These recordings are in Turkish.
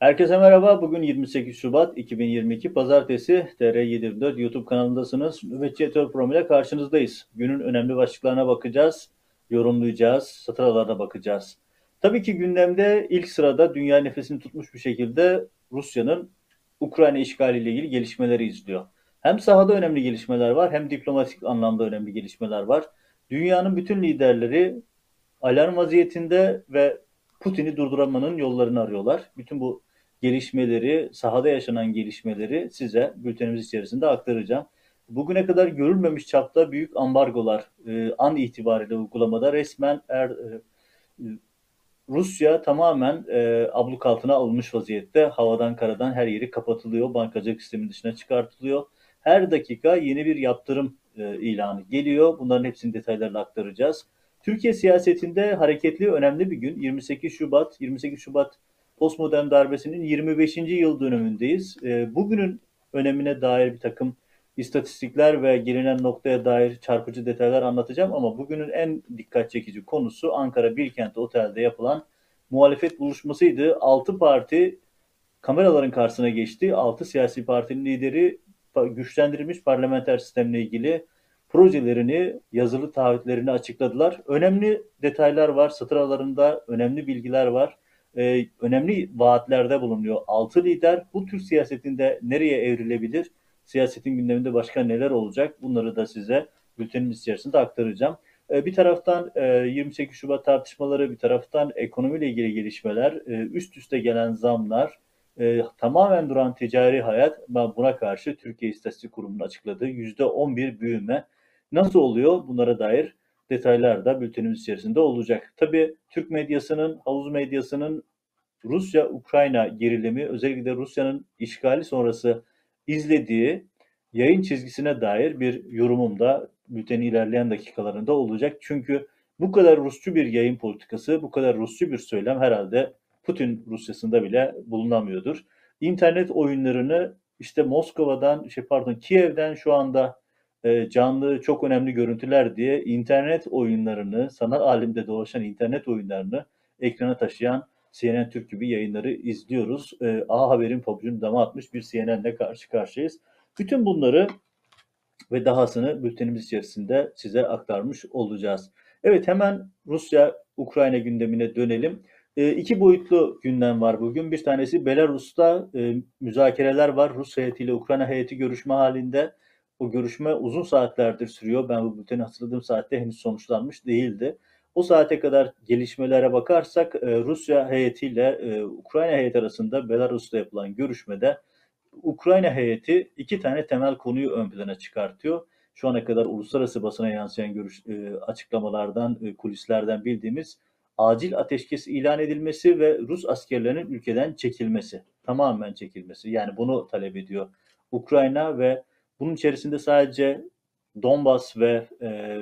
Herkese merhaba. Bugün 28 Şubat 2022 Pazartesi TR724 YouTube kanalındasınız. Nöbetçi Etör Prom ile karşınızdayız. Günün önemli başlıklarına bakacağız, yorumlayacağız, satırlarına bakacağız. Tabii ki gündemde ilk sırada dünya nefesini tutmuş bir şekilde Rusya'nın Ukrayna işgaliyle ilgili gelişmeleri izliyor. Hem sahada önemli gelişmeler var hem diplomatik anlamda önemli gelişmeler var. Dünyanın bütün liderleri alarm vaziyetinde ve Putin'i durduramanın yollarını arıyorlar. Bütün bu gelişmeleri, sahada yaşanan gelişmeleri size bültenimiz içerisinde aktaracağım. Bugüne kadar görülmemiş çapta büyük ambargolar e, an itibariyle uygulamada resmen er, e, Rusya tamamen e, abluk altına alınmış vaziyette. Havadan karadan her yeri kapatılıyor. Bankacılık sistemin dışına çıkartılıyor. Her dakika yeni bir yaptırım e, ilanı geliyor. Bunların hepsini detaylarla aktaracağız. Türkiye siyasetinde hareketli önemli bir gün. 28 Şubat, 28 Şubat postmodern darbesinin 25. yıl dönümündeyiz. E, bugünün önemine dair bir takım istatistikler ve gelinen noktaya dair çarpıcı detaylar anlatacağım ama bugünün en dikkat çekici konusu Ankara Bilkent Otel'de yapılan muhalefet buluşmasıydı. 6 parti kameraların karşısına geçti. 6 siyasi partinin lideri güçlendirilmiş parlamenter sistemle ilgili projelerini, yazılı taahhütlerini açıkladılar. Önemli detaylar var, satır aralarında önemli bilgiler var. Ee, önemli vaatlerde bulunuyor. Altı lider bu tür siyasetinde nereye evrilebilir? Siyasetin gündeminde başka neler olacak? Bunları da size bültenimiz içerisinde aktaracağım. Ee, bir taraftan e, 28 Şubat tartışmaları, bir taraftan ekonomiyle ilgili gelişmeler, e, üst üste gelen zamlar, e, tamamen duran ticari hayat buna karşı Türkiye İstatistik Kurumu'nun açıkladığı %11 büyüme nasıl oluyor bunlara dair detaylar da bültenimiz içerisinde olacak. Tabii Türk medyasının, havuz medyasının Rusya-Ukrayna gerilimi özellikle Rusya'nın işgali sonrası izlediği yayın çizgisine dair bir yorumum da bültenin ilerleyen dakikalarında olacak. Çünkü bu kadar Rusçu bir yayın politikası, bu kadar Rusçu bir söylem herhalde Putin Rusya'sında bile bulunamıyordur. İnternet oyunlarını işte Moskova'dan, şey pardon Kiev'den şu anda e, canlı çok önemli görüntüler diye internet oyunlarını, sanal alemde dolaşan internet oyunlarını ekrana taşıyan CNN Türk gibi yayınları izliyoruz. E, A Haber'in pabucunu dama atmış bir CNN'le karşı karşıyayız. Bütün bunları ve dahasını bültenimiz içerisinde size aktarmış olacağız. Evet hemen Rusya-Ukrayna gündemine dönelim. E, iki boyutlu gündem var bugün. Bir tanesi Belarus'ta e, müzakereler var. Rus heyetiyle Ukrayna heyeti görüşme halinde. O görüşme uzun saatlerdir sürüyor. Ben bu bülteni hatırladığım saatte henüz sonuçlanmış değildi. O saate kadar gelişmelere bakarsak e, Rusya heyetiyle e, Ukrayna heyeti arasında Belarus'ta yapılan görüşmede Ukrayna heyeti iki tane temel konuyu ön plana çıkartıyor. Şu ana kadar uluslararası basına yansıyan görüş, e, açıklamalardan, kulislerden bildiğimiz acil ateşkes ilan edilmesi ve Rus askerlerinin ülkeden çekilmesi, tamamen çekilmesi. Yani bunu talep ediyor Ukrayna ve bunun içerisinde sadece Donbas ve e,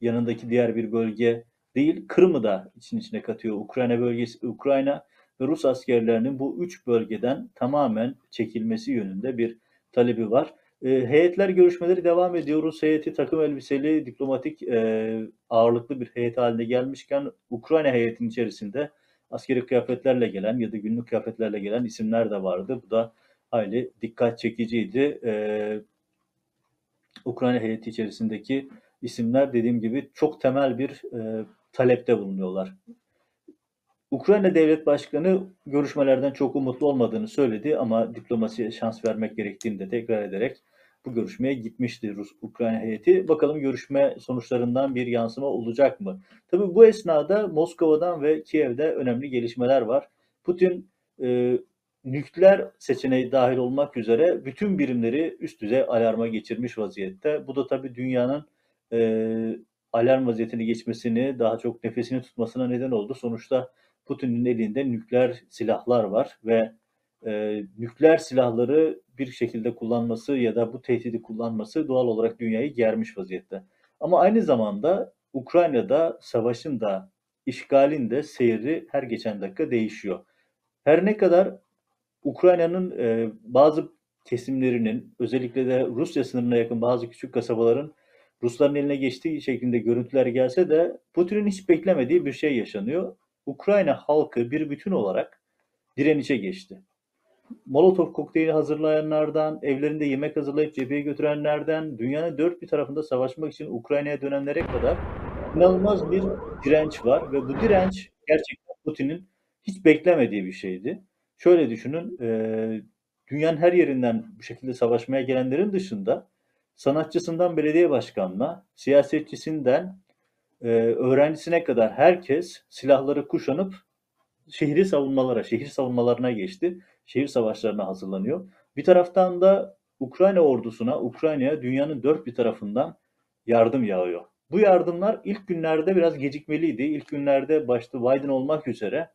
yanındaki diğer bir bölge değil, Kırım'ı da için içine katıyor. Ukrayna bölgesi, Ukrayna ve Rus askerlerinin bu üç bölgeden tamamen çekilmesi yönünde bir talebi var. E, heyetler görüşmeleri devam ediyor. Rus heyeti takım elbiseli, diplomatik e, ağırlıklı bir heyet haline gelmişken Ukrayna heyetinin içerisinde askeri kıyafetlerle gelen ya da günlük kıyafetlerle gelen isimler de vardı. Bu da hayli dikkat çekiciydi. E, Ukrayna heyeti içerisindeki isimler dediğim gibi çok temel bir e, talepte bulunuyorlar. Ukrayna Devlet Başkanı görüşmelerden çok umutlu olmadığını söyledi ama diplomasiye şans vermek gerektiğini de tekrar ederek bu görüşmeye gitmişti Rus Ukrayna heyeti. Bakalım görüşme sonuçlarından bir yansıma olacak mı? Tabii bu esnada Moskova'dan ve Kiev'de önemli gelişmeler var. Putin e, nükleer seçeneği dahil olmak üzere bütün birimleri üst düzey alarma geçirmiş vaziyette. Bu da tabii dünyanın e, alarm vaziyetini geçmesini, daha çok nefesini tutmasına neden oldu. Sonuçta Putin'in elinde nükleer silahlar var ve e, nükleer silahları bir şekilde kullanması ya da bu tehdidi kullanması doğal olarak dünyayı germiş vaziyette. Ama aynı zamanda Ukrayna'da savaşın da işgalin de seyri her geçen dakika değişiyor. Her ne kadar Ukrayna'nın e, bazı kesimlerinin özellikle de Rusya sınırına yakın bazı küçük kasabaların Rusların eline geçtiği şeklinde görüntüler gelse de Putin'in hiç beklemediği bir şey yaşanıyor. Ukrayna halkı bir bütün olarak direnişe geçti. Molotov kokteyli hazırlayanlardan, evlerinde yemek hazırlayıp cepheye götürenlerden, dünyanın dört bir tarafında savaşmak için Ukrayna'ya dönenlere kadar inanılmaz bir direnç var ve bu direnç gerçekten Putin'in hiç beklemediği bir şeydi. Şöyle düşünün, e, dünyanın her yerinden bu şekilde savaşmaya gelenlerin dışında sanatçısından belediye başkanına, siyasetçisinden e, öğrencisine kadar herkes silahları kuşanıp şehri savunmalara, şehir savunmalarına geçti. Şehir savaşlarına hazırlanıyor. Bir taraftan da Ukrayna ordusuna, Ukrayna'ya dünyanın dört bir tarafından yardım yağıyor. Bu yardımlar ilk günlerde biraz gecikmeliydi. İlk günlerde başta Biden olmak üzere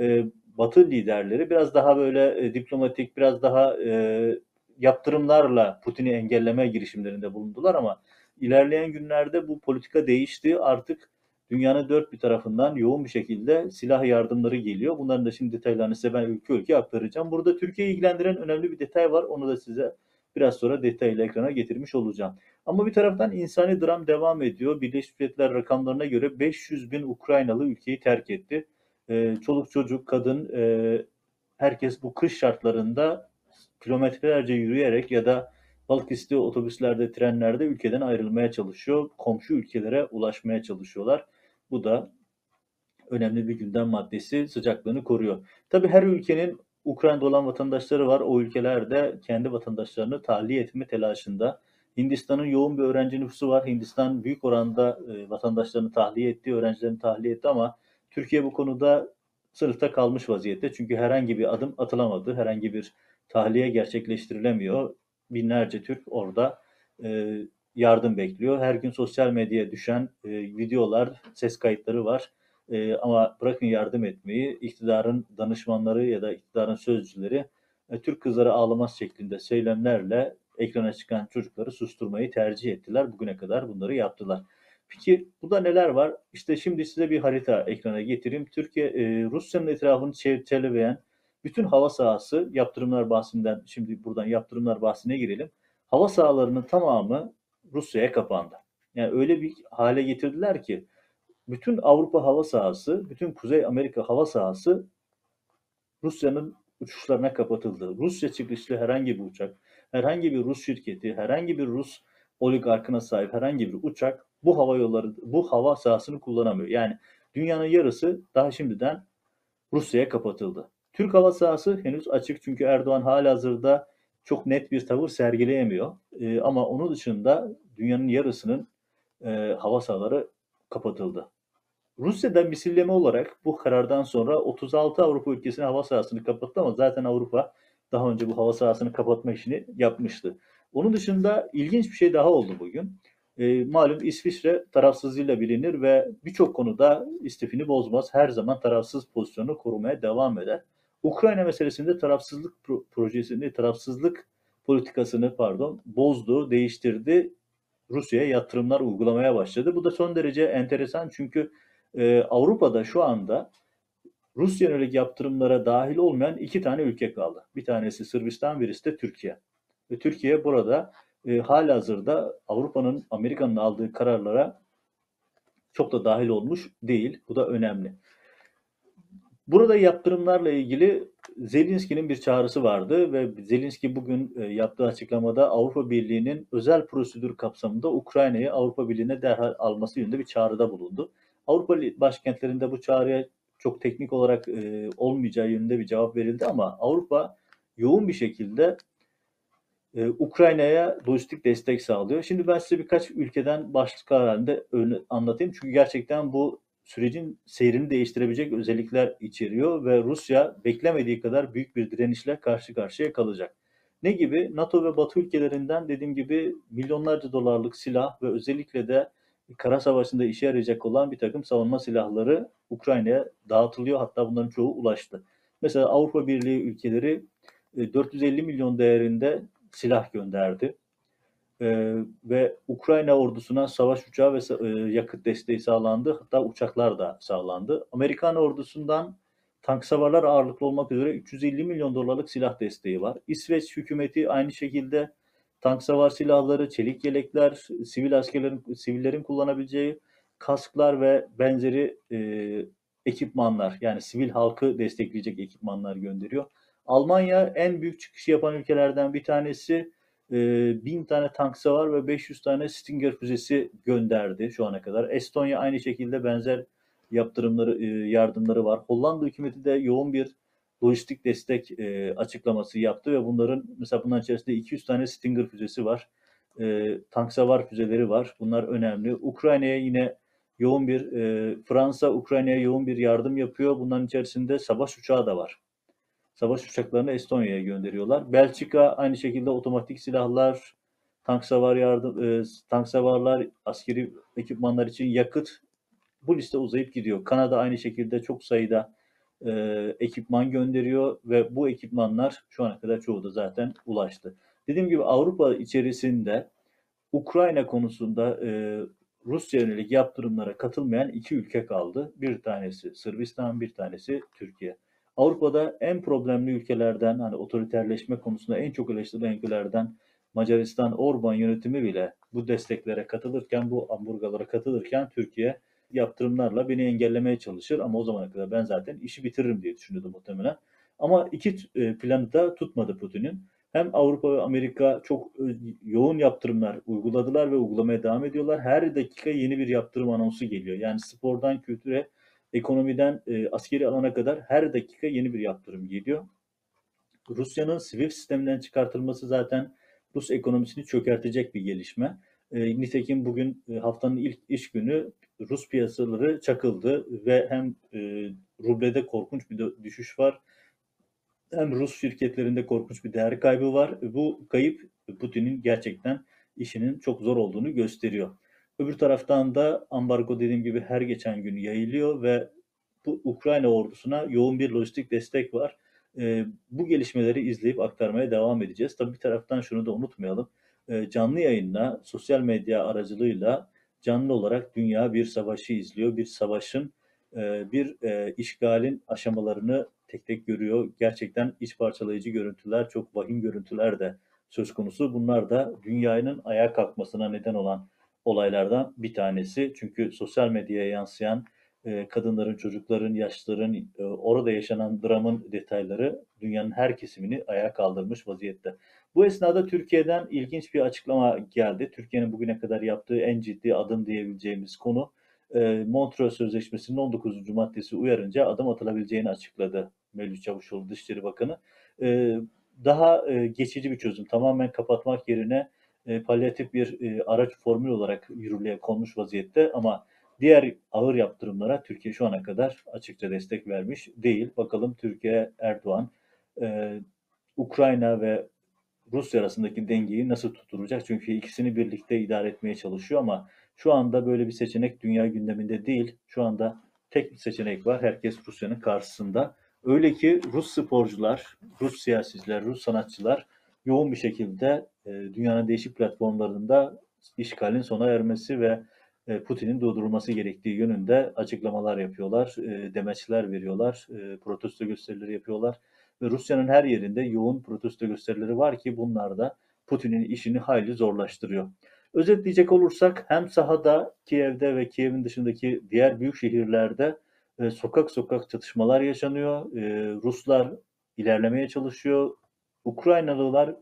e, Batı liderleri biraz daha böyle e, diplomatik, biraz daha e, yaptırımlarla Putin'i engelleme girişimlerinde bulundular ama ilerleyen günlerde bu politika değişti. Artık dünyanın dört bir tarafından yoğun bir şekilde silah yardımları geliyor. Bunların da şimdi detaylarını size ben ülke ülke aktaracağım. Burada Türkiye'yi ilgilendiren önemli bir detay var. Onu da size biraz sonra detaylı ekrana getirmiş olacağım. Ama bir taraftan insani dram devam ediyor. Birleşmiş Milletler rakamlarına göre 500 bin Ukraynalı ülkeyi terk etti. Ee, çoluk çocuk, kadın, e, herkes bu kış şartlarında kilometrelerce yürüyerek ya da balık istiyor otobüslerde, trenlerde ülkeden ayrılmaya çalışıyor. Komşu ülkelere ulaşmaya çalışıyorlar. Bu da önemli bir gündem maddesi sıcaklığını koruyor. Tabii her ülkenin Ukrayna'da olan vatandaşları var. O ülkeler de kendi vatandaşlarını tahliye etme telaşında. Hindistan'ın yoğun bir öğrenci nüfusu var. Hindistan büyük oranda e, vatandaşlarını tahliye etti, öğrencilerini tahliye etti ama Türkiye bu konuda sınıfta kalmış vaziyette. Çünkü herhangi bir adım atılamadı, herhangi bir tahliye gerçekleştirilemiyor. Binlerce Türk orada e, yardım bekliyor. Her gün sosyal medyaya düşen e, videolar, ses kayıtları var. E, ama bırakın yardım etmeyi, iktidarın danışmanları ya da iktidarın sözcüleri e, Türk kızları ağlamaz şeklinde söylemlerle ekrana çıkan çocukları susturmayı tercih ettiler. Bugüne kadar bunları yaptılar. Peki burada neler var? İşte şimdi size bir harita ekrana getireyim. Türkiye, e, Rusya'nın etrafını çevreleyen bütün hava sahası yaptırımlar bahsinden, şimdi buradan yaptırımlar bahsine girelim. Hava sahalarının tamamı Rusya'ya kapandı. Yani öyle bir hale getirdiler ki bütün Avrupa hava sahası, bütün Kuzey Amerika hava sahası Rusya'nın uçuşlarına kapatıldı. Rusya çıkışlı herhangi bir uçak, herhangi bir Rus şirketi, herhangi bir Rus oligarkına sahip herhangi bir uçak bu hava yolları, bu hava sahasını kullanamıyor. Yani dünyanın yarısı daha şimdiden Rusya'ya kapatıldı. Türk hava sahası henüz açık çünkü Erdoğan hala hazırda çok net bir tavır sergileyemiyor. E, ama onun dışında dünyanın yarısının e, hava sahaları kapatıldı. Rusya'da misilleme olarak bu karardan sonra 36 Avrupa ülkesinin hava sahasını kapattı ama zaten Avrupa daha önce bu hava sahasını kapatma işini yapmıştı. Onun dışında ilginç bir şey daha oldu bugün. E, malum İsviçre tarafsızlığıyla bilinir ve birçok konuda istifini bozmaz. Her zaman tarafsız pozisyonu korumaya devam eder. Ukrayna meselesinde tarafsızlık projesini, tarafsızlık politikasını pardon bozdu, değiştirdi. Rusya'ya yatırımlar uygulamaya başladı. Bu da son derece enteresan çünkü e, Avrupa'da şu anda Rusya yönelik yaptırımlara dahil olmayan iki tane ülke kaldı. Bir tanesi Sırbistan, birisi de Türkiye. Ve Türkiye burada e, hazırda Avrupa'nın, Amerika'nın aldığı kararlara çok da dahil olmuş değil. Bu da önemli. Burada yaptırımlarla ilgili Zelinski'nin bir çağrısı vardı ve Zelinski bugün e, yaptığı açıklamada Avrupa Birliği'nin özel prosedür kapsamında Ukrayna'yı Avrupa Birliği'ne derhal alması yönünde bir çağrıda bulundu. Avrupa başkentlerinde bu çağrıya çok teknik olarak e, olmayacağı yönünde bir cevap verildi ama Avrupa yoğun bir şekilde e, Ukrayna'ya lojistik destek sağlıyor. Şimdi ben size birkaç ülkeden başlıklar halinde anlatayım. Çünkü gerçekten bu sürecin seyrini değiştirebilecek özellikler içeriyor ve Rusya beklemediği kadar büyük bir direnişle karşı karşıya kalacak. Ne gibi? NATO ve Batı ülkelerinden dediğim gibi milyonlarca dolarlık silah ve özellikle de kara savaşında işe yarayacak olan bir takım savunma silahları Ukrayna'ya dağıtılıyor. Hatta bunların çoğu ulaştı. Mesela Avrupa Birliği ülkeleri 450 e, milyon değerinde silah gönderdi e, ve Ukrayna ordusuna savaş uçağı ve e, yakıt desteği sağlandı. Hatta uçaklar da sağlandı. Amerikan ordusundan tank savarlar ağırlıklı olmak üzere 350 milyon dolarlık silah desteği var. İsveç hükümeti aynı şekilde tank savar silahları, çelik yelekler, sivil askerlerin, sivillerin kullanabileceği kasklar ve benzeri e, ekipmanlar yani sivil halkı destekleyecek ekipmanlar gönderiyor. Almanya en büyük çıkışı yapan ülkelerden bir tanesi. E, 1000 tane tank savar ve 500 tane Stinger füzesi gönderdi şu ana kadar. Estonya aynı şekilde benzer yaptırımları, e, yardımları var. Hollanda hükümeti de yoğun bir lojistik destek e, açıklaması yaptı ve bunların mesela bunların içerisinde 200 tane Stinger füzesi var. E, tank savar füzeleri var. Bunlar önemli. Ukrayna'ya yine yoğun bir e, Fransa Ukrayna'ya yoğun bir yardım yapıyor. Bunların içerisinde savaş uçağı da var. Savaş uçaklarını Estonya'ya gönderiyorlar. Belçika aynı şekilde otomatik silahlar, tank savar yardım, e, tank savarlar, askeri ekipmanlar için yakıt bu liste uzayıp gidiyor. Kanada aynı şekilde çok sayıda e, ekipman gönderiyor ve bu ekipmanlar şu ana kadar çoğu da zaten ulaştı. Dediğim gibi Avrupa içerisinde Ukrayna konusunda e, Rusya yönelik yaptırımlara katılmayan iki ülke kaldı. Bir tanesi Sırbistan, bir tanesi Türkiye. Avrupa'da en problemli ülkelerden, hani otoriterleşme konusunda en çok eleştirilen ülkelerden Macaristan Orban yönetimi bile bu desteklere katılırken, bu amburgalara katılırken Türkiye yaptırımlarla beni engellemeye çalışır ama o zamana kadar ben zaten işi bitiririm diye düşünüyordu muhtemelen. Ama iki e, planı da tutmadı Putin'in. Hem Avrupa ve Amerika çok e, yoğun yaptırımlar uyguladılar ve uygulamaya devam ediyorlar. Her dakika yeni bir yaptırım anonsu geliyor. Yani spordan kültüre, ekonomiden e, askeri alana kadar her dakika yeni bir yaptırım geliyor. Rusya'nın SWIFT sisteminden çıkartılması zaten Rus ekonomisini çökertecek bir gelişme. E, nitekim bugün e, haftanın ilk iş günü Rus piyasaları çakıldı ve hem e, rublede korkunç bir düşüş var hem Rus şirketlerinde korkunç bir değer kaybı var. Bu kayıp Putin'in gerçekten işinin çok zor olduğunu gösteriyor. Öbür taraftan da ambargo dediğim gibi her geçen gün yayılıyor ve bu Ukrayna ordusuna yoğun bir lojistik destek var. E, bu gelişmeleri izleyip aktarmaya devam edeceğiz. Tabii bir taraftan şunu da unutmayalım. E, canlı yayınla, sosyal medya aracılığıyla canlı olarak dünya bir savaşı izliyor. Bir savaşın, e, bir e, işgalin aşamalarını tek tek görüyor. Gerçekten iç parçalayıcı görüntüler, çok vahim görüntüler de söz konusu. Bunlar da dünyanın ayağa kalkmasına neden olan olaylardan bir tanesi. Çünkü sosyal medyaya yansıyan e, kadınların, çocukların, yaşlıların, e, orada yaşanan dramın detayları dünyanın her kesimini ayağa kaldırmış vaziyette. Bu esnada Türkiye'den ilginç bir açıklama geldi. Türkiye'nin bugüne kadar yaptığı en ciddi adım diyebileceğimiz konu e, Montreux Sözleşmesi'nin 19. maddesi uyarınca adım atılabileceğini açıkladı Mevlüt Çavuşoğlu Dışişleri Bakanı. Daha geçici bir çözüm, tamamen kapatmak yerine palyatif bir araç formül olarak yürürlüğe konmuş vaziyette ama Diğer ağır yaptırımlara Türkiye şu ana kadar açıkça destek vermiş değil. Bakalım Türkiye, Erdoğan, e, Ukrayna ve Rusya arasındaki dengeyi nasıl tutturacak? Çünkü ikisini birlikte idare etmeye çalışıyor ama şu anda böyle bir seçenek dünya gündeminde değil. Şu anda tek bir seçenek var. Herkes Rusya'nın karşısında. Öyle ki Rus sporcular, Rus siyasiler, Rus sanatçılar yoğun bir şekilde e, dünyanın değişik platformlarında işgalin sona ermesi ve e, Putin'in durdurulması gerektiği yönünde açıklamalar yapıyorlar, e, demeçler veriyorlar, e, protesto gösterileri yapıyorlar. Ve Rusya'nın her yerinde yoğun protesto gösterileri var ki bunlar da Putin'in işini hayli zorlaştırıyor. Özetleyecek olursak hem sahada, Kiev'de ve Kiev'in dışındaki diğer büyük şehirlerde sokak sokak çatışmalar yaşanıyor. Ruslar ilerlemeye çalışıyor. Ukraynalılar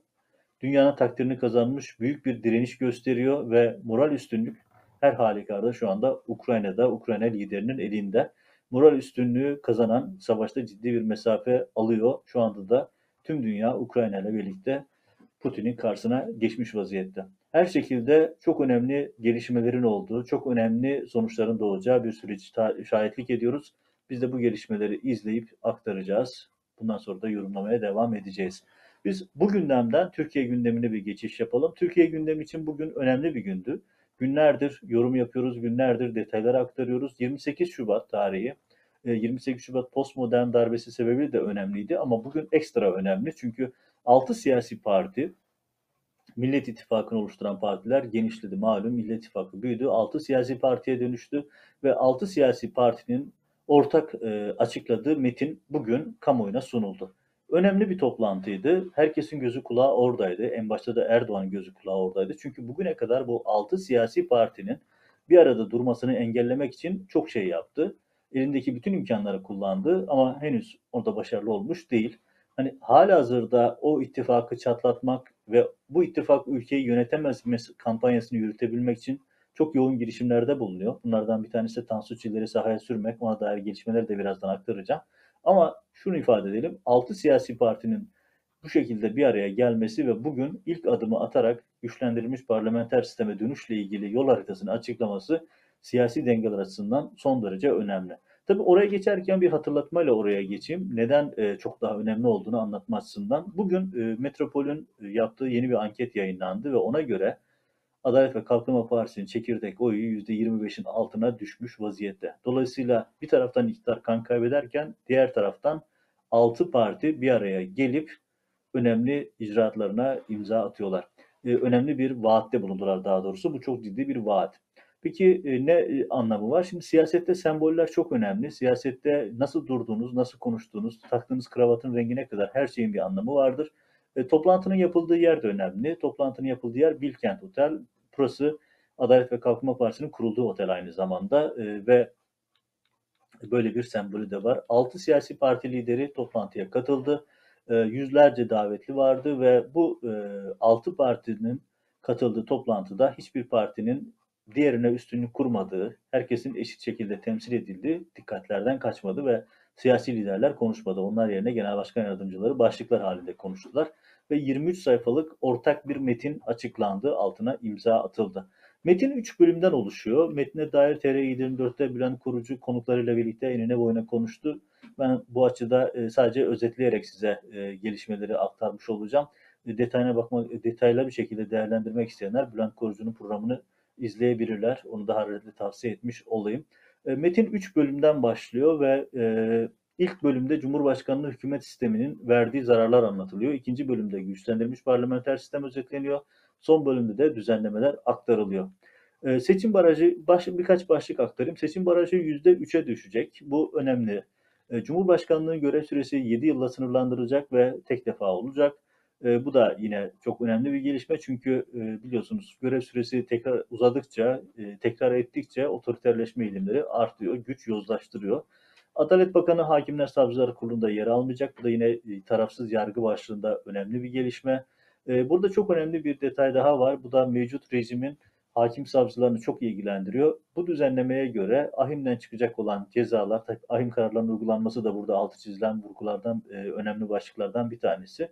dünyanın takdirini kazanmış büyük bir direniş gösteriyor ve moral üstünlük her halükarda şu anda Ukrayna'da, Ukrayna liderinin elinde. Moral üstünlüğü kazanan savaşta ciddi bir mesafe alıyor. Şu anda da tüm dünya Ukrayna ile birlikte Putin'in karşısına geçmiş vaziyette. Her şekilde çok önemli gelişmelerin olduğu, çok önemli sonuçların doğacağı bir süreç şahitlik ediyoruz. Biz de bu gelişmeleri izleyip aktaracağız. Bundan sonra da yorumlamaya devam edeceğiz. Biz bu gündemden Türkiye gündemine bir geçiş yapalım. Türkiye gündemi için bugün önemli bir gündü. Günlerdir yorum yapıyoruz, günlerdir detayları aktarıyoruz. 28 Şubat tarihi, 28 e, Şubat postmodern darbesi sebebiyle de önemliydi ama bugün ekstra önemli çünkü 6 siyasi parti, Millet İttifakı'nı oluşturan partiler genişledi malum. Millet İttifakı büyüdü. 6 siyasi partiye dönüştü ve 6 siyasi partinin ortak e, açıkladığı metin bugün kamuoyuna sunuldu. Önemli bir toplantıydı. Herkesin gözü kulağı oradaydı. En başta da Erdoğan gözü kulağı oradaydı. Çünkü bugüne kadar bu altı siyasi partinin bir arada durmasını engellemek için çok şey yaptı. elindeki bütün imkanları kullandı ama henüz orada başarılı olmuş değil. Hani halihazırda o ittifakı çatlatmak ve bu ittifak ülkeyi yönetemez kampanyasını yürütebilmek için çok yoğun girişimlerde bulunuyor. Bunlardan bir tanesi de Tansu Çiller'i sahaya sürmek. Ona dair gelişmeleri de birazdan aktaracağım. Ama şunu ifade edelim. 6 siyasi partinin bu şekilde bir araya gelmesi ve bugün ilk adımı atarak güçlendirilmiş parlamenter sisteme dönüşle ilgili yol haritasını açıklaması siyasi dengeler açısından son derece önemli. Tabi oraya geçerken bir hatırlatmayla oraya geçeyim. Neden e, çok daha önemli olduğunu anlatma açısından. Bugün e, Metropol'ün e, yaptığı yeni bir anket yayınlandı ve ona göre Adalet ve Kalkınma Partisi'nin çekirdek oyu %25'in altına düşmüş vaziyette. Dolayısıyla bir taraftan iktidar kan kaybederken diğer taraftan 6 parti bir araya gelip önemli icraatlarına imza atıyorlar. Ee, önemli bir vaatte bulundular daha doğrusu. Bu çok ciddi bir vaat. Peki e, ne e, anlamı var? Şimdi siyasette semboller çok önemli. Siyasette nasıl durduğunuz, nasıl konuştuğunuz, taktığınız kravatın rengine kadar her şeyin bir anlamı vardır. E, toplantının yapıldığı yer de önemli. Toplantının yapıldığı yer Bilkent Otel. Burası Adalet ve Kalkınma Partisi'nin kurulduğu otel aynı zamanda e, ve böyle bir sembolü de var. Altı siyasi parti lideri toplantıya katıldı. E, yüzlerce davetli vardı ve bu e, altı partinin katıldığı toplantıda hiçbir partinin diğerine üstünlük kurmadığı, herkesin eşit şekilde temsil edildiği dikkatlerden kaçmadı ve siyasi liderler konuşmadı. Onlar yerine genel başkan yardımcıları başlıklar halinde konuştular ve 23 sayfalık ortak bir metin açıklandı, altına imza atıldı. Metin 3 bölümden oluşuyor. Metne dair TR24'te Bülent Kurucu konuklarıyla birlikte enine boyuna konuştu. Ben bu açıda e, sadece özetleyerek size e, gelişmeleri aktarmış olacağım. E, detayına bakmak, detaylı bir şekilde değerlendirmek isteyenler Bülent Kurucu'nun programını izleyebilirler. Onu daha hararetle tavsiye etmiş olayım. Metin 3 bölümden başlıyor ve İlk bölümde Cumhurbaşkanlığı hükümet sisteminin verdiği zararlar anlatılıyor. İkinci bölümde güçlendirilmiş parlamenter sistem özetleniyor. Son bölümde de düzenlemeler aktarılıyor. Ee, seçim barajı, baş, birkaç başlık aktarayım. Seçim barajı %3'e düşecek. Bu önemli. Ee, Cumhurbaşkanlığı görev süresi 7 yılla sınırlandırılacak ve tek defa olacak. E, bu da yine çok önemli bir gelişme çünkü e, biliyorsunuz görev süresi tekrar uzadıkça, e, tekrar ettikçe otoriterleşme eğilimleri artıyor, güç yozlaştırıyor. Adalet Bakanı Hakimler Savcılar Kurulu'nda yer almayacak. Bu da yine e, tarafsız yargı başlığında önemli bir gelişme. E, burada çok önemli bir detay daha var. Bu da mevcut rejimin hakim savcılarını çok ilgilendiriyor. Bu düzenlemeye göre ahimden çıkacak olan cezalar, ahim kararlarının uygulanması da burada altı çizilen vurgulardan, e, önemli başlıklardan bir tanesi.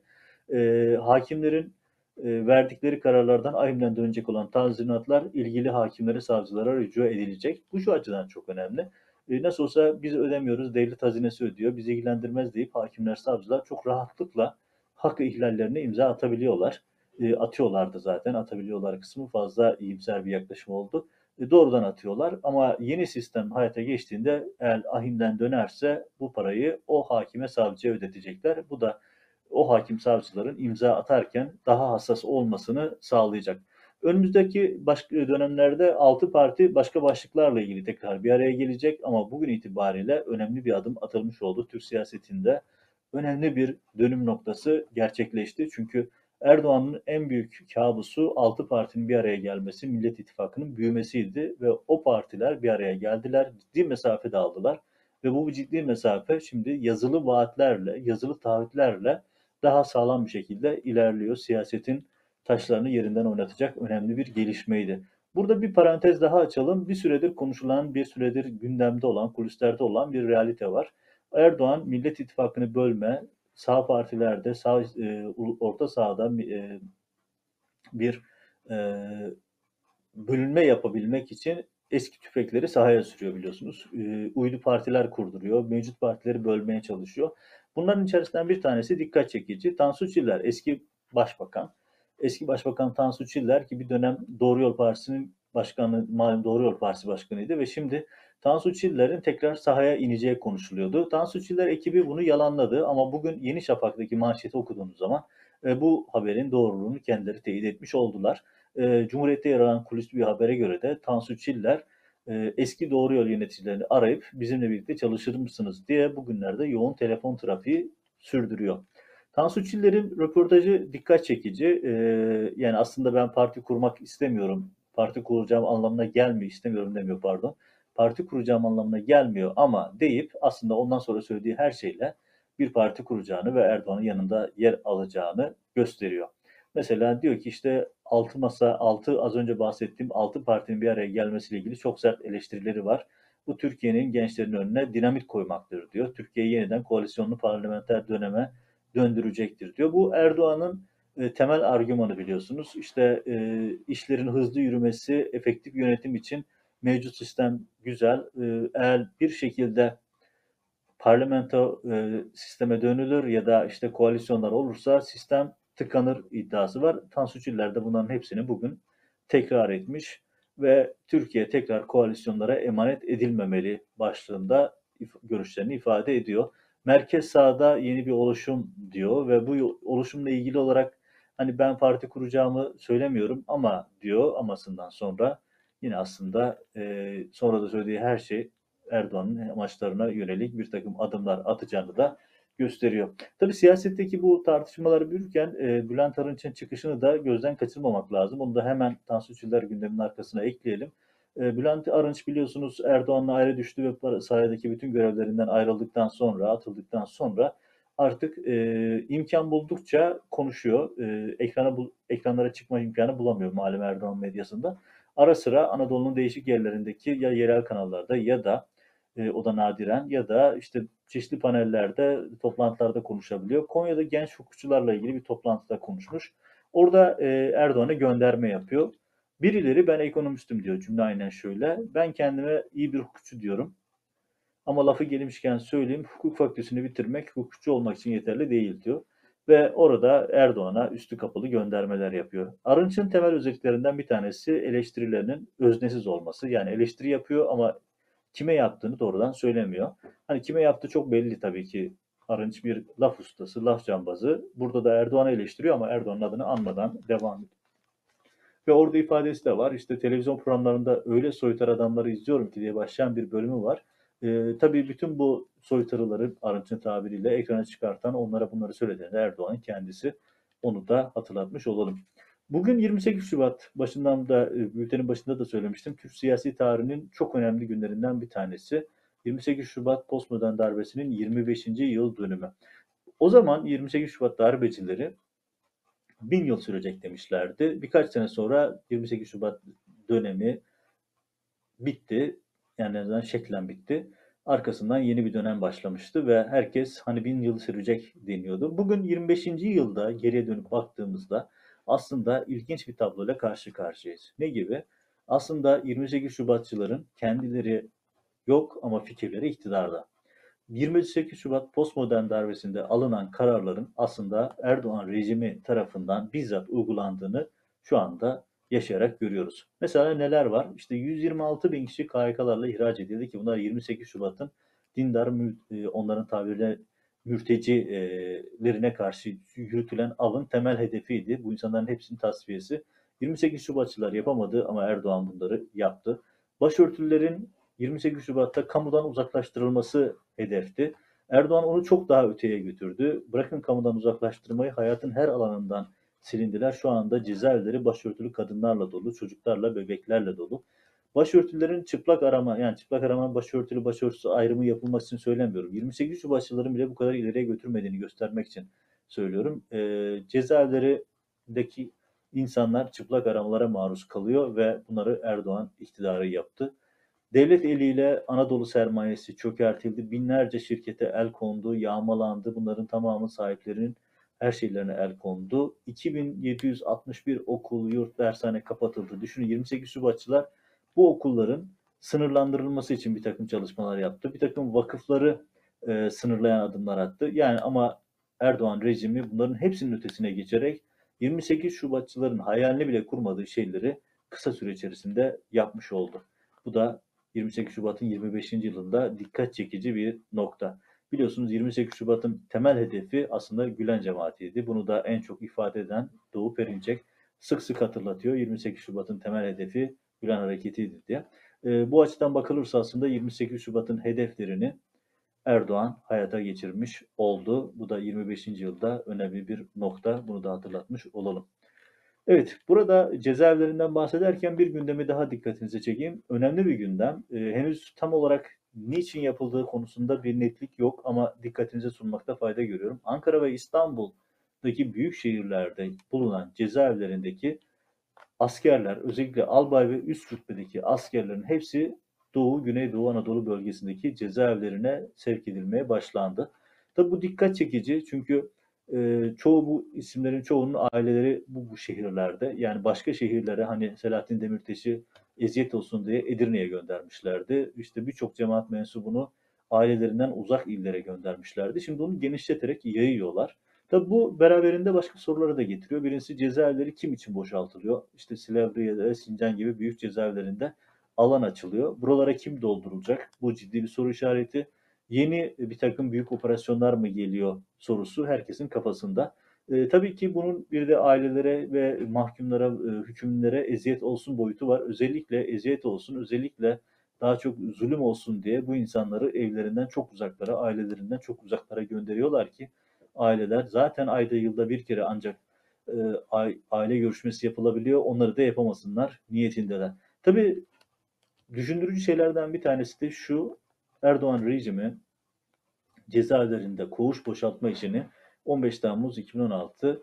Hakimlerin verdikleri kararlardan ahimden dönecek olan tazminatlar ilgili hakimlere, savcılara rücu edilecek. Bu şu açıdan çok önemli. E, nasıl olsa biz ödemiyoruz, devlet hazinesi ödüyor, bizi ilgilendirmez deyip hakimler, savcılar çok rahatlıkla hak ihlallerine imza atabiliyorlar. E, atıyorlardı zaten, atabiliyorlar kısmı fazla iyimser bir yaklaşım oldu. E, doğrudan atıyorlar ama yeni sistem hayata geçtiğinde eğer ahimden dönerse bu parayı o hakime, savcıya ödetecekler. Bu da o hakim savcıların imza atarken daha hassas olmasını sağlayacak. Önümüzdeki başka dönemlerde altı parti başka başlıklarla ilgili tekrar bir araya gelecek ama bugün itibariyle önemli bir adım atılmış oldu. Türk siyasetinde önemli bir dönüm noktası gerçekleşti. Çünkü Erdoğan'ın en büyük kabusu altı partinin bir araya gelmesi, Millet İttifakı'nın büyümesiydi ve o partiler bir araya geldiler, ciddi mesafe aldılar ve bu ciddi mesafe şimdi yazılı vaatlerle, yazılı taahhütlerle daha sağlam bir şekilde ilerliyor. Siyasetin taşlarını yerinden oynatacak önemli bir gelişmeydi. Burada bir parantez daha açalım. Bir süredir konuşulan, bir süredir gündemde olan, kulislerde olan bir realite var. Erdoğan Millet İttifakı'nı bölme, sağ partilerde, sağ e, orta sahada e, bir e, bölünme yapabilmek için eski tüfekleri sahaya sürüyor biliyorsunuz. E, uydu partiler kurduruyor, mevcut partileri bölmeye çalışıyor. Bunların içerisinden bir tanesi dikkat çekici. Tansu Çiller eski başbakan eski Başbakan Tansu Çiller ki bir dönem Doğru Yol Partisi'nin başkanı, malum Doğru Yol Partisi başkanıydı ve şimdi Tansu Çiller'in tekrar sahaya ineceği konuşuluyordu. Tansu Çiller ekibi bunu yalanladı ama bugün Yeni Şafak'taki manşeti okuduğunuz zaman e, bu haberin doğruluğunu kendileri teyit etmiş oldular. E, Cumhuriyet'te yer alan kulis bir habere göre de Tansu Çiller e, eski doğru yol yöneticilerini arayıp bizimle birlikte çalışır mısınız diye bugünlerde yoğun telefon trafiği sürdürüyor. Tansu Çiller'in röportajı dikkat çekici. Ee, yani aslında ben parti kurmak istemiyorum. Parti kuracağım anlamına gelmiyor, istemiyorum demiyor pardon. parti kuracağım anlamına gelmiyor ama deyip aslında ondan sonra söylediği her şeyle bir parti kuracağını ve Erdoğan'ın yanında yer alacağını gösteriyor. Mesela diyor ki işte altı masa, altı az önce bahsettiğim altı partinin bir araya gelmesiyle ilgili çok sert eleştirileri var. Bu Türkiye'nin gençlerin önüne dinamit koymaktır diyor. Türkiye'yi yeniden koalisyonlu parlamenter döneme döndürecektir diyor. Bu Erdoğan'ın e, temel argümanı biliyorsunuz. İşte e, işlerin hızlı yürümesi, efektif yönetim için mevcut sistem güzel. E, eğer bir şekilde parlamento e, sisteme dönülür ya da işte koalisyonlar olursa sistem tıkanır iddiası var. Tansu Çiller de bunların hepsini bugün tekrar etmiş ve Türkiye tekrar koalisyonlara emanet edilmemeli başlığında görüşlerini ifade ediyor. Merkez sağda yeni bir oluşum diyor ve bu oluşumla ilgili olarak hani ben parti kuracağımı söylemiyorum ama diyor amasından sonra yine aslında e, sonra da söylediği her şey Erdoğan'ın amaçlarına yönelik bir takım adımlar atacağını da gösteriyor. Tabii siyasetteki bu tartışmaları büyürken e, Bülent Arınç'ın çıkışını da gözden kaçırmamak lazım. Onu da hemen Tansu Çiller gündemin arkasına ekleyelim. E, Bülent Arınç biliyorsunuz Erdoğan'la ayrı düştü ve saraydaki bütün görevlerinden ayrıldıktan sonra, atıldıktan sonra artık e, imkan buldukça konuşuyor. E, ekrana bu, ekranlara çıkma imkanı bulamıyor malum Erdoğan medyasında. Ara sıra Anadolu'nun değişik yerlerindeki ya yerel kanallarda ya da e, o da nadiren ya da işte çeşitli panellerde, toplantılarda konuşabiliyor. Konya'da genç hukukçularla ilgili bir toplantıda konuşmuş. Orada e, Erdoğan'a gönderme yapıyor. Birileri ben ekonomistim diyor cümle aynen şöyle. Ben kendime iyi bir hukukçu diyorum. Ama lafı gelmişken söyleyeyim hukuk fakültesini bitirmek hukukçu olmak için yeterli değil diyor. Ve orada Erdoğan'a üstü kapalı göndermeler yapıyor. Arınç'ın temel özelliklerinden bir tanesi eleştirilerinin öznesiz olması. Yani eleştiri yapıyor ama kime yaptığını doğrudan söylemiyor. Hani kime yaptığı çok belli tabii ki. Arınç bir laf ustası, laf cambazı. Burada da Erdoğan'ı eleştiriyor ama Erdoğan'ın adını anmadan devam ediyor. Ve orada ifadesi de var. İşte televizyon programlarında öyle soytar adamları izliyorum ki diye başlayan bir bölümü var. Ee, tabii bütün bu soytarıları Arınç'ın tabiriyle ekrana çıkartan, onlara bunları söylediğinde Erdoğan kendisi onu da hatırlatmış olalım. Bugün 28 Şubat başından da e, bültenin başında da söylemiştim. Türk siyasi tarihinin çok önemli günlerinden bir tanesi. 28 Şubat postmodern darbesinin 25. yıl dönümü. O zaman 28 Şubat darbecileri bin yıl sürecek demişlerdi. Birkaç sene sonra 28 Şubat dönemi bitti. Yani en şeklen bitti. Arkasından yeni bir dönem başlamıştı ve herkes hani bin yıl sürecek deniyordu. Bugün 25. yılda geriye dönüp baktığımızda aslında ilginç bir tabloyla karşı karşıyayız. Ne gibi? Aslında 28 Şubatçıların kendileri yok ama fikirleri iktidarda. 28 Şubat postmodern darbesinde alınan kararların aslında Erdoğan rejimi tarafından bizzat uygulandığını şu anda yaşayarak görüyoruz. Mesela neler var? İşte 126 bin kişi KHK'larla ihraç edildi ki bunlar 28 Şubat'ın dindar e, onların tabiriyle mültecilerine karşı yürütülen avın temel hedefiydi. Bu insanların hepsinin tasfiyesi. 28 Şubatçılar yapamadı ama Erdoğan bunları yaptı. Başörtülerin 28 Şubat'ta kamudan uzaklaştırılması hedefti. Erdoğan onu çok daha öteye götürdü. Bırakın kamudan uzaklaştırmayı hayatın her alanından silindiler. Şu anda cezaevleri başörtülü kadınlarla dolu, çocuklarla, bebeklerle dolu. Başörtülerin çıplak arama, yani çıplak arama başörtülü başörtüsü ayrımı yapılmak için söylemiyorum. 28 Şubatçıların bile bu kadar ileriye götürmediğini göstermek için söylüyorum. E, cezaevlerindeki insanlar çıplak aramalara maruz kalıyor ve bunları Erdoğan iktidarı yaptı. Devlet eliyle Anadolu sermayesi çökertildi. Binlerce şirkete el kondu, yağmalandı. Bunların tamamı sahiplerinin her şeylerine el kondu. 2761 okul, yurt, dershane kapatıldı. Düşünün 28 Şubatçılar bu okulların sınırlandırılması için bir takım çalışmalar yaptı. Bir takım vakıfları e, sınırlayan adımlar attı. Yani ama Erdoğan rejimi bunların hepsinin ötesine geçerek 28 Şubatçıların hayalini bile kurmadığı şeyleri kısa süre içerisinde yapmış oldu. Bu da 28 Şubat'ın 25. yılında dikkat çekici bir nokta. Biliyorsunuz 28 Şubat'ın temel hedefi aslında Gülen cemaatiydi. Bunu da en çok ifade eden Doğu Perinçek sık sık hatırlatıyor. 28 Şubat'ın temel hedefi Gülen hareketiydi diye. E, bu açıdan bakılırsa aslında 28 Şubat'ın hedeflerini Erdoğan hayata geçirmiş oldu. Bu da 25. yılda önemli bir nokta. Bunu da hatırlatmış olalım. Evet, burada cezaevlerinden bahsederken bir gündemi daha dikkatinize çekeyim. Önemli bir gündem. Ee, henüz tam olarak niçin yapıldığı konusunda bir netlik yok ama dikkatinize sunmakta fayda görüyorum. Ankara ve İstanbul'daki büyük şehirlerde bulunan cezaevlerindeki askerler, özellikle albay ve üst rütbedeki askerlerin hepsi Doğu, Güneydoğu Anadolu bölgesindeki cezaevlerine sevk edilmeye başlandı. Tabi bu dikkat çekici çünkü e, çoğu bu isimlerin çoğunun aileleri bu, bu şehirlerde. Yani başka şehirlere hani Selahattin Demirtaş'ı eziyet olsun diye Edirne'ye göndermişlerdi. İşte birçok cemaat mensubunu ailelerinden uzak illere göndermişlerdi. Şimdi onu genişleterek yayıyorlar. Tabi bu beraberinde başka soruları da getiriyor. Birincisi cezaevleri kim için boşaltılıyor? İşte Silivri ya Sincan gibi büyük cezaevlerinde alan açılıyor. Buralara kim doldurulacak? Bu ciddi bir soru işareti. Yeni bir takım büyük operasyonlar mı geliyor sorusu herkesin kafasında. E, tabii ki bunun bir de ailelere ve mahkumlara, e, hükümlere eziyet olsun boyutu var. Özellikle eziyet olsun, özellikle daha çok zulüm olsun diye bu insanları evlerinden çok uzaklara, ailelerinden çok uzaklara gönderiyorlar ki aileler zaten ayda yılda bir kere ancak e, aile görüşmesi yapılabiliyor. Onları da yapamasınlar niyetindeler. Tabii düşündürücü şeylerden bir tanesi de şu Erdoğan rejimi cezaevlerinde koğuş boşaltma işini 15 Temmuz 2016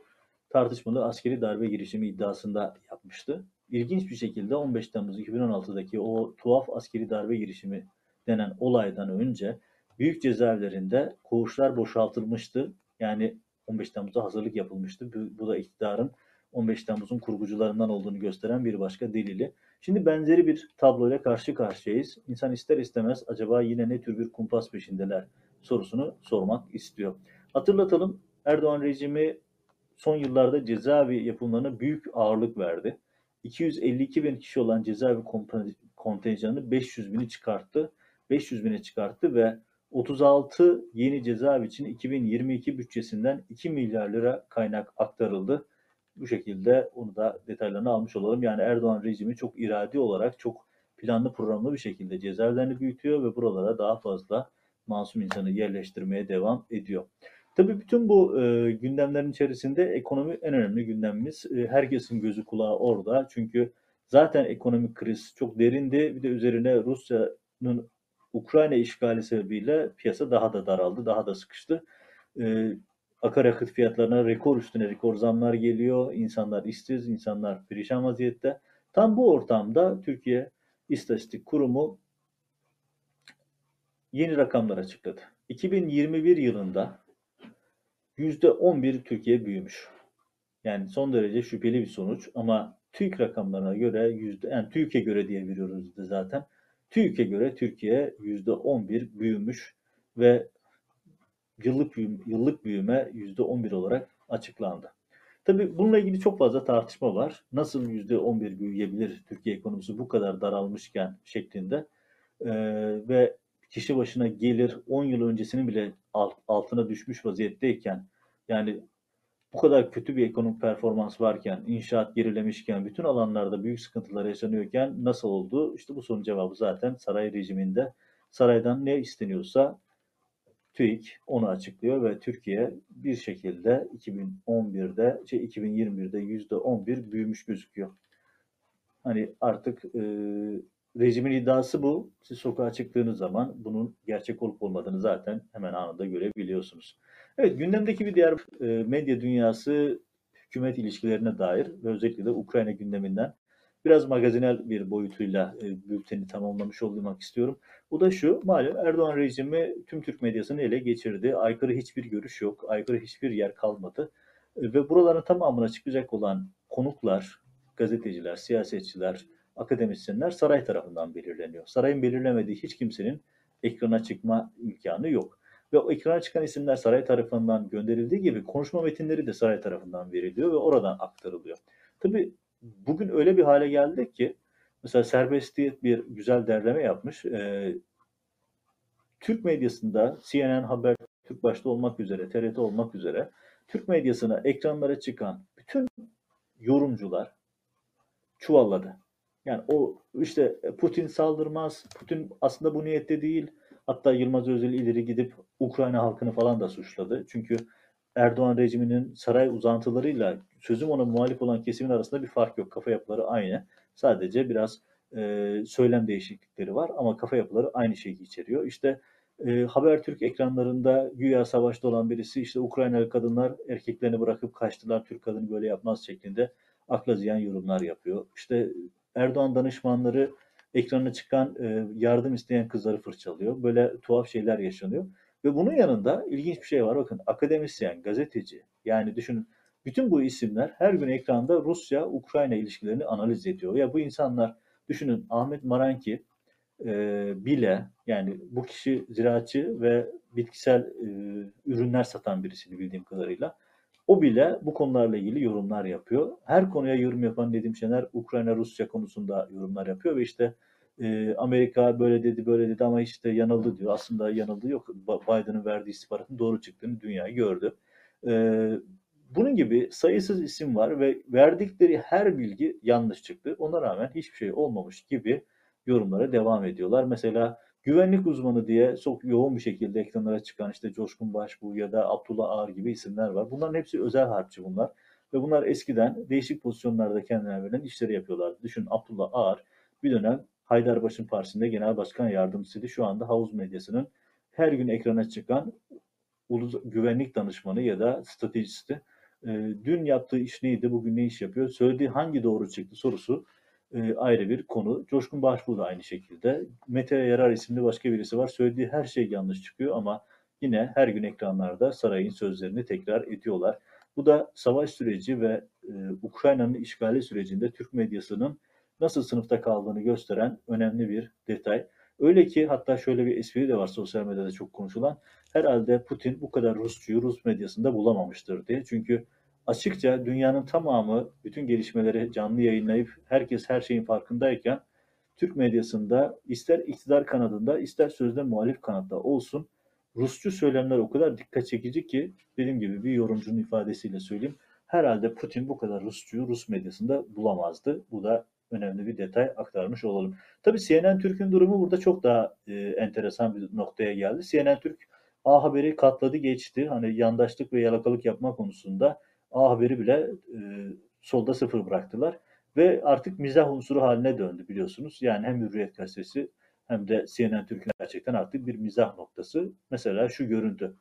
tartışmalı askeri darbe girişimi iddiasında yapmıştı. İlginç bir şekilde 15 Temmuz 2016'daki o tuhaf askeri darbe girişimi denen olaydan önce büyük cezaevlerinde koğuşlar boşaltılmıştı. Yani 15 Temmuz'a hazırlık yapılmıştı. Bu, bu da iktidarın 15 Temmuz'un kurgucularından olduğunu gösteren bir başka delili. Şimdi benzeri bir tabloyla karşı karşıyayız. İnsan ister istemez acaba yine ne tür bir kumpas peşindeler sorusunu sormak istiyor. Hatırlatalım Erdoğan rejimi son yıllarda cezaevi yapımlarına büyük ağırlık verdi. 252 bin kişi olan cezaevi kontenjanı 500 bini çıkarttı. 500 bine çıkarttı ve 36 yeni cezaevi için 2022 bütçesinden 2 milyar lira kaynak aktarıldı. Bu şekilde onu da detaylarını almış olalım. Yani Erdoğan rejimi çok iradi olarak çok planlı programlı bir şekilde cezaevlerini büyütüyor ve buralara daha fazla masum insanı yerleştirmeye devam ediyor. Tabii bütün bu e, gündemlerin içerisinde ekonomi en önemli gündemimiz. E, herkesin gözü kulağı orada. Çünkü zaten ekonomik kriz çok derindi. Bir de üzerine Rusya'nın Ukrayna işgali sebebiyle piyasa daha da daraldı, daha da sıkıştı. E, akaryakıt fiyatlarına rekor üstüne rekor zamlar geliyor. İnsanlar işsiz, insanlar perişan vaziyette. Tam bu ortamda Türkiye İstatistik Kurumu yeni rakamlar açıkladı. 2021 yılında %11 Türkiye büyümüş. Yani son derece şüpheli bir sonuç ama TÜİK rakamlarına göre yüzde yani TÜİK'e göre diye veriyoruz zaten. TÜİK'e göre Türkiye %11 büyümüş ve yıllık yıllık büyüme %11 olarak açıklandı. Tabii bununla ilgili çok fazla tartışma var. Nasıl %11 büyüyebilir Türkiye ekonomisi bu kadar daralmışken şeklinde. Ee, ve kişi başına gelir 10 yıl öncesinin bile altına düşmüş vaziyetteyken yani bu kadar kötü bir ekonomik performans varken, inşaat gerilemişken, bütün alanlarda büyük sıkıntılar yaşanıyorken nasıl oldu? İşte bu sorunun cevabı zaten saray rejiminde. Saraydan ne isteniyorsa TÜİK onu açıklıyor ve Türkiye bir şekilde 2011'de, şey 2021'de %11 büyümüş gözüküyor. Hani artık e, rejimin iddiası bu. Siz sokağa çıktığınız zaman bunun gerçek olup olmadığını zaten hemen anında görebiliyorsunuz. Evet gündemdeki bir diğer e, medya dünyası hükümet ilişkilerine dair ve özellikle de Ukrayna gündeminden biraz magazinel bir boyutuyla e, bülteni tamamlamış olmak istiyorum. Bu da şu, malum Erdoğan rejimi tüm Türk medyasını ele geçirdi. Aykırı hiçbir görüş yok, aykırı hiçbir yer kalmadı. E, ve buraların tamamına çıkacak olan konuklar, gazeteciler, siyasetçiler, akademisyenler saray tarafından belirleniyor. Sarayın belirlemediği hiç kimsenin ekrana çıkma imkanı yok. Ve o ekrana çıkan isimler saray tarafından gönderildiği gibi konuşma metinleri de saray tarafından veriliyor ve oradan aktarılıyor. Tabii bugün öyle bir hale geldik ki mesela serbestiyet bir güzel derleme yapmış. Ee, Türk medyasında CNN Haber Türk başta olmak üzere, TRT olmak üzere Türk medyasına ekranlara çıkan bütün yorumcular çuvalladı. Yani o işte Putin saldırmaz, Putin aslında bu niyette değil. Hatta Yılmaz Özel ileri gidip Ukrayna halkını falan da suçladı. Çünkü Erdoğan rejiminin saray uzantılarıyla sözüm ona muhalif olan kesimin arasında bir fark yok. Kafa yapıları aynı. Sadece biraz e, söylem değişiklikleri var ama kafa yapıları aynı şeyi içeriyor. İşte e, Habertürk ekranlarında güya savaşta olan birisi işte Ukraynalı kadınlar erkeklerini bırakıp kaçtılar Türk kadını böyle yapmaz şeklinde akla ziyan yorumlar yapıyor. İşte Erdoğan danışmanları ekrana çıkan e, yardım isteyen kızları fırçalıyor. Böyle tuhaf şeyler yaşanıyor. Ve bunun yanında ilginç bir şey var. Bakın akademisyen, gazeteci yani düşünün bütün bu isimler her gün ekranda Rusya-Ukrayna ilişkilerini analiz ediyor. Ya bu insanlar düşünün Ahmet Maranki e, bile yani bu kişi ziraatçı ve bitkisel e, ürünler satan birisini bildiğim kadarıyla. O bile bu konularla ilgili yorumlar yapıyor. Her konuya yorum yapan Nedim Şener Ukrayna-Rusya konusunda yorumlar yapıyor ve işte e, Amerika böyle dedi böyle dedi ama işte yanıldı diyor. Aslında yanıldı yok. Biden'ın verdiği istihbaratın doğru çıktığını dünyayı gördü. E, bunun gibi sayısız isim var ve verdikleri her bilgi yanlış çıktı. Ona rağmen hiçbir şey olmamış gibi yorumlara devam ediyorlar. Mesela güvenlik uzmanı diye çok yoğun bir şekilde ekranlara çıkan işte Coşkun Başbuğ ya da Abdullah Ağar gibi isimler var. Bunların hepsi özel harpçı bunlar. Ve bunlar eskiden değişik pozisyonlarda kendilerine verilen işleri yapıyorlar. Düşün Abdullah Ağar bir dönem Haydarbaş'ın Partisi'nde genel başkan yardımcısıydı. Şu anda havuz medyasının her gün ekrana çıkan ulus güvenlik danışmanı ya da stratejisti. E, dün yaptığı iş neydi, bugün ne iş yapıyor? Söylediği hangi doğru çıktı sorusu e, ayrı bir konu. Coşkun Başbuğ da aynı şekilde. Mete Yarar isimli başka birisi var. Söylediği her şey yanlış çıkıyor ama yine her gün ekranlarda sarayın sözlerini tekrar ediyorlar. Bu da savaş süreci ve e, Ukrayna'nın işgali sürecinde Türk medyasının nasıl sınıfta kaldığını gösteren önemli bir detay. Öyle ki hatta şöyle bir espri de var sosyal medyada çok konuşulan. Herhalde Putin bu kadar Rusçuyu Rus medyasında bulamamıştır diye. Çünkü açıkça dünyanın tamamı bütün gelişmeleri canlı yayınlayıp herkes her şeyin farkındayken Türk medyasında ister iktidar kanadında ister sözde muhalif kanatta olsun Rusçu söylemler o kadar dikkat çekici ki dediğim gibi bir yorumcunun ifadesiyle söyleyeyim. Herhalde Putin bu kadar Rusçuyu Rus medyasında bulamazdı. Bu da önemli bir detay aktarmış olalım. Tabii CNN Türk'ün durumu burada çok daha e, enteresan bir noktaya geldi. CNN Türk A Haber'i katladı geçti. Hani yandaşlık ve yalakalık yapma konusunda A Haber'i bile e, solda sıfır bıraktılar. Ve artık mizah unsuru haline döndü biliyorsunuz. Yani hem Hürriyet Gazetesi hem de CNN Türk'ün gerçekten artık bir mizah noktası. Mesela şu görüntü.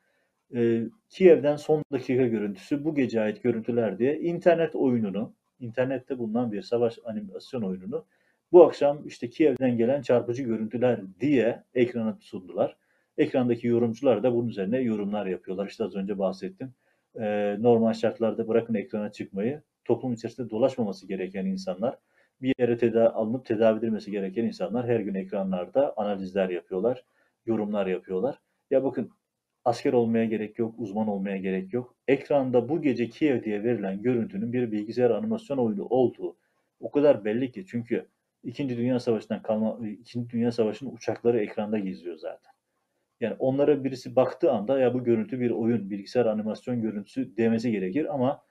E, Kiev'den son dakika görüntüsü bu gece ait görüntüler diye internet oyununu internette bulunan bir savaş animasyon oyununu bu akşam işte Kiev'den gelen çarpıcı görüntüler diye ekrana sundular. Ekrandaki yorumcular da bunun üzerine yorumlar yapıyorlar. İşte az önce bahsettim. Ee, normal şartlarda bırakın ekrana çıkmayı, toplum içerisinde dolaşmaması gereken insanlar, bir yere teda alınıp tedavi edilmesi gereken insanlar her gün ekranlarda analizler yapıyorlar, yorumlar yapıyorlar. Ya bakın Asker olmaya gerek yok, uzman olmaya gerek yok. Ekranda bu gece Kiev diye verilen görüntünün bir bilgisayar animasyon oyunu olduğu o kadar belli ki çünkü İkinci Dünya Savaşı'ndan kalma, İkinci Dünya Savaşı'nın uçakları ekranda geziyor zaten. Yani onlara birisi baktığı anda ya bu görüntü bir oyun, bilgisayar animasyon görüntüsü demesi gerekir ama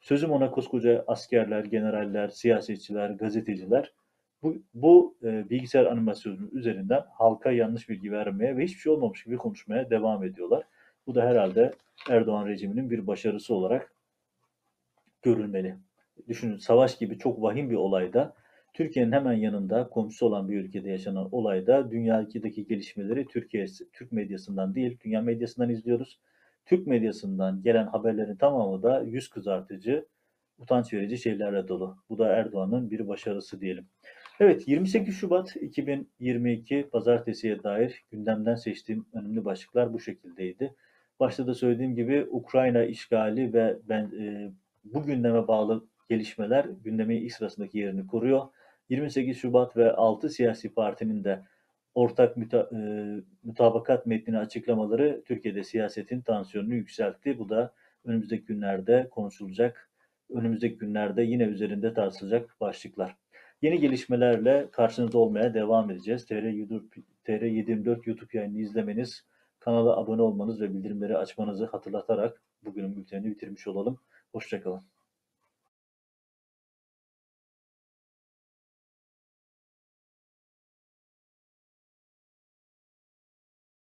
sözüm ona koskoca askerler, generaller, siyasetçiler, gazeteciler bu, bu e, bilgisayar animasyonu üzerinden halka yanlış bilgi vermeye ve hiçbir şey olmamış gibi konuşmaya devam ediyorlar. Bu da herhalde Erdoğan rejiminin bir başarısı olarak görülmeli. Düşünün savaş gibi çok vahim bir olayda Türkiye'nin hemen yanında komşusu olan bir ülkede yaşanan olayda dünyadaki gelişmeleri Türkiye Türk medyasından değil dünya medyasından izliyoruz. Türk medyasından gelen haberlerin tamamı da yüz kızartıcı, utanç verici şeylerle dolu. Bu da Erdoğan'ın bir başarısı diyelim. Evet 28 Şubat 2022 pazartesiye dair gündemden seçtiğim önemli başlıklar bu şekildeydi. Başta da söylediğim gibi Ukrayna işgali ve ben e, bu gündeme bağlı gelişmeler gündemin ilk sırasındaki yerini koruyor. 28 Şubat ve 6 siyasi partinin de ortak müta, e, mutabakat metnini açıklamaları Türkiye'de siyasetin tansiyonunu yükseltti. Bu da önümüzdeki günlerde konuşulacak, önümüzdeki günlerde yine üzerinde tartışılacak başlıklar. Yeni gelişmelerle karşınızda olmaya devam edeceğiz. TR, TR724 YouTube yayını izlemeniz, kanala abone olmanız ve bildirimleri açmanızı hatırlatarak bugünün bültenini bitirmiş olalım. Hoşçakalın.